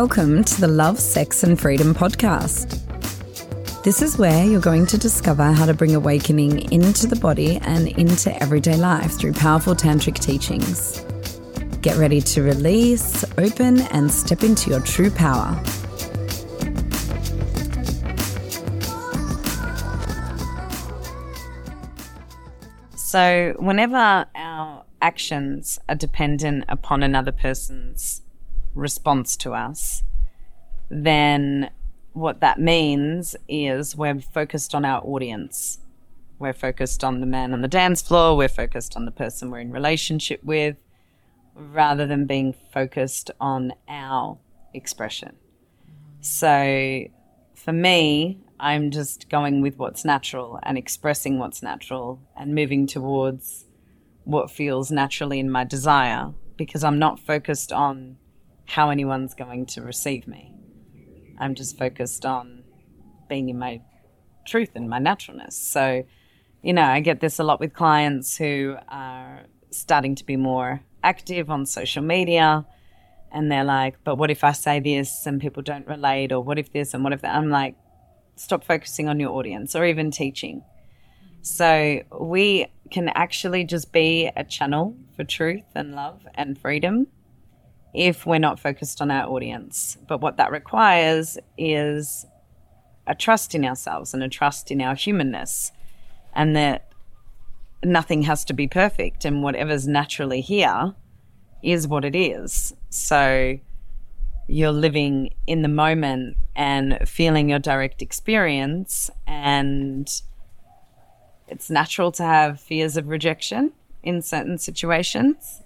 Welcome to the Love, Sex and Freedom podcast. This is where you're going to discover how to bring awakening into the body and into everyday life through powerful tantric teachings. Get ready to release, open, and step into your true power. So, whenever our actions are dependent upon another person's response to us, then what that means is we're focused on our audience. We're focused on the man on the dance floor, we're focused on the person we're in relationship with, rather than being focused on our expression. So for me, I'm just going with what's natural and expressing what's natural and moving towards what feels naturally in my desire because I'm not focused on how anyone's going to receive me. I'm just focused on being in my truth and my naturalness. So, you know, I get this a lot with clients who are starting to be more active on social media and they're like, but what if I say this and people don't relate, or what if this and what if that? I'm like, stop focusing on your audience or even teaching. So we can actually just be a channel for truth and love and freedom if we're not focused on our audience. But what that requires is a trust in ourselves and a trust in our humanness, and that nothing has to be perfect, and whatever's naturally here is what it is. So you're living in the moment and feeling your direct experience, and it's natural to have fears of rejection in certain situations.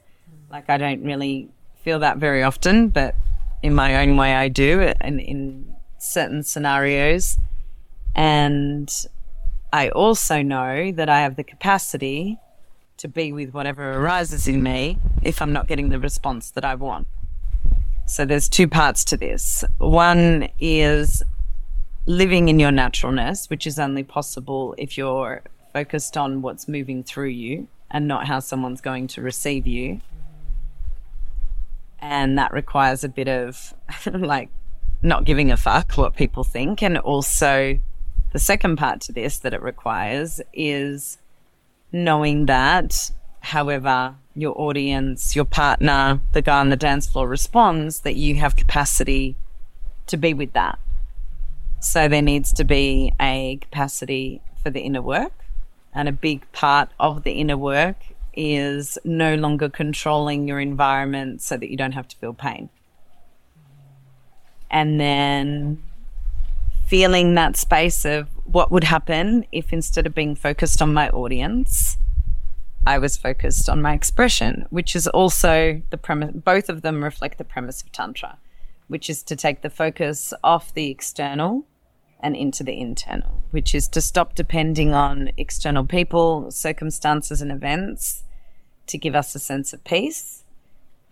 Like, I don't really feel that very often, but in my own way, I do, and in certain scenarios. And I also know that I have the capacity to be with whatever arises in me if I'm not getting the response that I want. So there's two parts to this. One is living in your naturalness, which is only possible if you're focused on what's moving through you and not how someone's going to receive you and that requires a bit of like not giving a fuck what people think. And also, the second part to this that it requires is knowing that, however, your audience, your partner, the guy on the dance floor responds, that you have capacity to be with that. So there needs to be a capacity for the inner work. And a big part of the inner work is no longer controlling your environment so that you don't have to feel pain. And then feeling that space of what would happen if instead of being focused on my audience, I was focused on my expression, which is also the premise, both of them reflect the premise of Tantra, which is to take the focus off the external and into the internal, which is to stop depending on external people, circumstances, and events to give us a sense of peace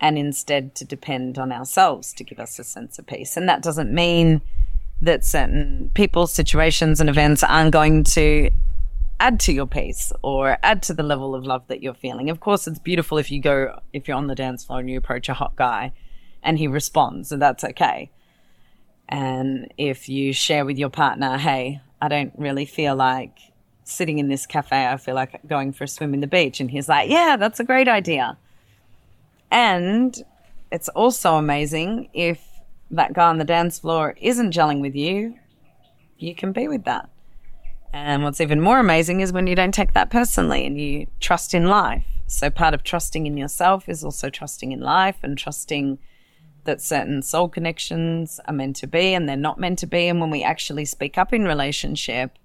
and instead to depend on ourselves to give us a sense of peace. And that doesn't mean that certain people, situations, and events aren't going to add to your peace or add to the level of love that you're feeling. Of course, it's beautiful if you go, if you're on the dance floor and you approach a hot guy and he responds, and that's okay. And if you share with your partner, hey, I don't really feel like sitting in this cafe, I feel like going for a swim in the beach. And he's like, yeah, that's a great idea. And it's also amazing if that guy on the dance floor isn't gelling with you, you can be with that. And what's even more amazing is when you don't take that personally and you trust in life. So part of trusting in yourself is also trusting in life and trusting that certain soul connections are meant to be and they're not meant to be. And when we actually speak up in relationship,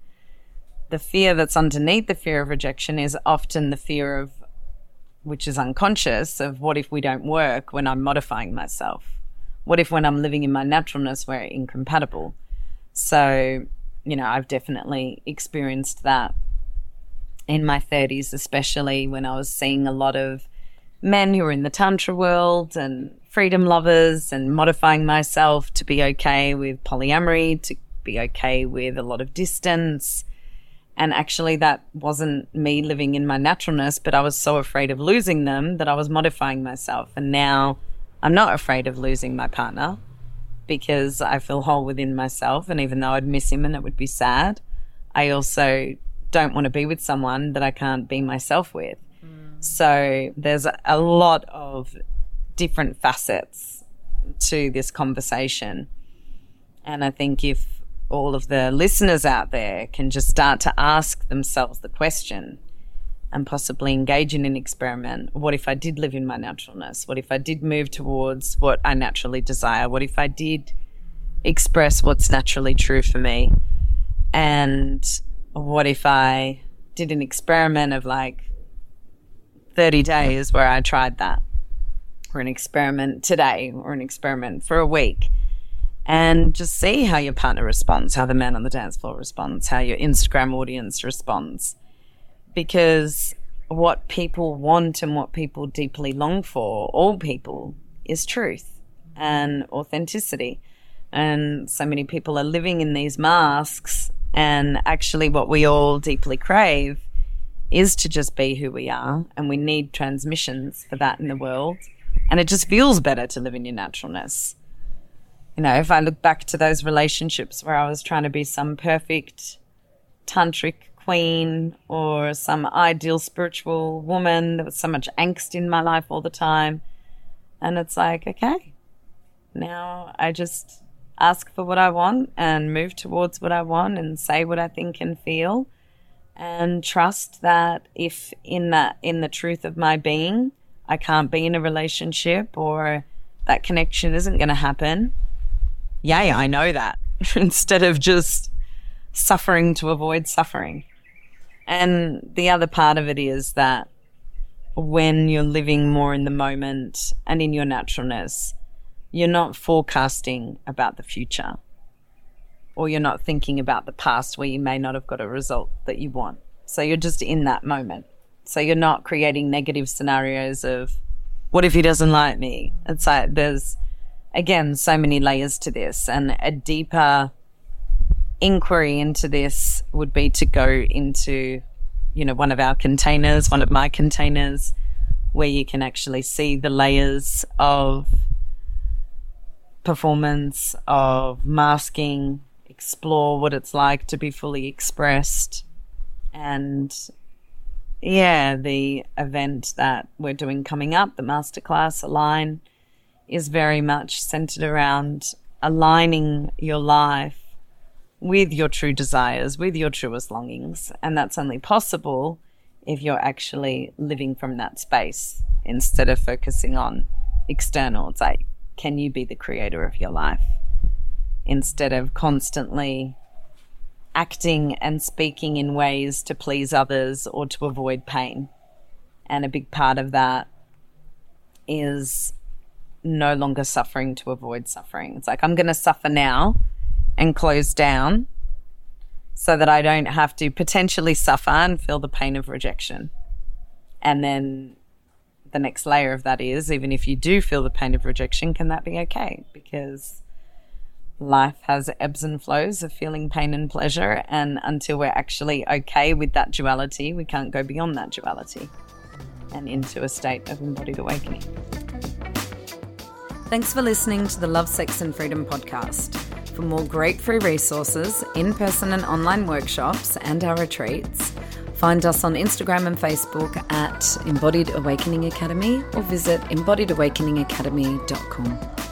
the fear that's underneath the fear of rejection is often the fear of, which is unconscious, of what if we don't work when I'm modifying myself? What if when I'm living in my naturalness we're incompatible? So, you know, I've definitely experienced that in my 30s, especially when I was seeing a lot of men who are in the Tantra world and freedom lovers and modifying myself to be okay with polyamory, to be okay with a lot of distance. And actually, that wasn't me living in my naturalness, but I was so afraid of losing them that I was modifying myself. And now I'm not afraid of losing my partner. because I feel whole within myself. And even though I'd miss him and it would be sad, I also don't want to be with someone that I can't be myself with. So there's a lot of different facets to this conversation. And I think if all of the listeners out there can just start to ask themselves the question and possibly engage in an experiment what if I did live in my naturalness? What if I did move towards what I naturally desire? What if I did express what's naturally true for me? And what if I did an experiment of like 30 days where I tried that, or an experiment today, or an experiment for a week, and just see how your partner responds, how the man on the dance floor responds, how your Instagram audience responds. Because what people want and what people deeply long for, all people, is truth and authenticity. And so many people are living in these masks, and actually, what we all deeply crave is to just be who we are. And we need transmissions for that in the world. And it just feels better to live in your naturalness. You know, if I look back to those relationships where I was trying to be some perfect tantric queen or some ideal spiritual woman, there was so much angst in my life all the time. And it's like, okay, now I just ask for what I want and move towards what I want and say what I think and feel and trust that if in that in the truth of my being I can't be in a relationship or that connection isn't going to happen. Yay, I know that. Instead of just suffering to avoid suffering. And the other part of it is that when you're living more in the moment and in your naturalness, you're not forecasting about the future or you're not thinking about the past where you may not have got a result that you want. So you're just in that moment. So you're not creating negative scenarios of what if he doesn't like me? It's like there's again so many layers to this and a deeper inquiry into this would be to go into you know one of our containers, one of my containers where you can actually see the layers of performance of masking explore what it's like to be fully expressed. And yeah, the event that we're doing coming up, the masterclass Align, is very much centered around aligning your life with your true desires, with your truest longings. And that's only possible if you're actually living from that space instead of focusing on external. It's like, can you be the creator of your life? Instead of constantly acting and speaking in ways to please others or to avoid pain. And a big part of that is no longer suffering to avoid suffering. It's like, I'm going to suffer now and close down so that I don't have to potentially suffer and feel the pain of rejection. And then the next layer of that is even if you do feel the pain of rejection, can that be okay? Because life has ebbs and flows of feeling pain and pleasure. And until we're actually okay with that duality, we can't go beyond that duality and into a state of embodied awakening. Thanks for listening to the Love, Sex and Freedom podcast. For more great free resources, in person and online workshops, and our retreats, find us on Instagram and Facebook at Embodied Awakening Academy or visit embodiedawakeningacademy.com.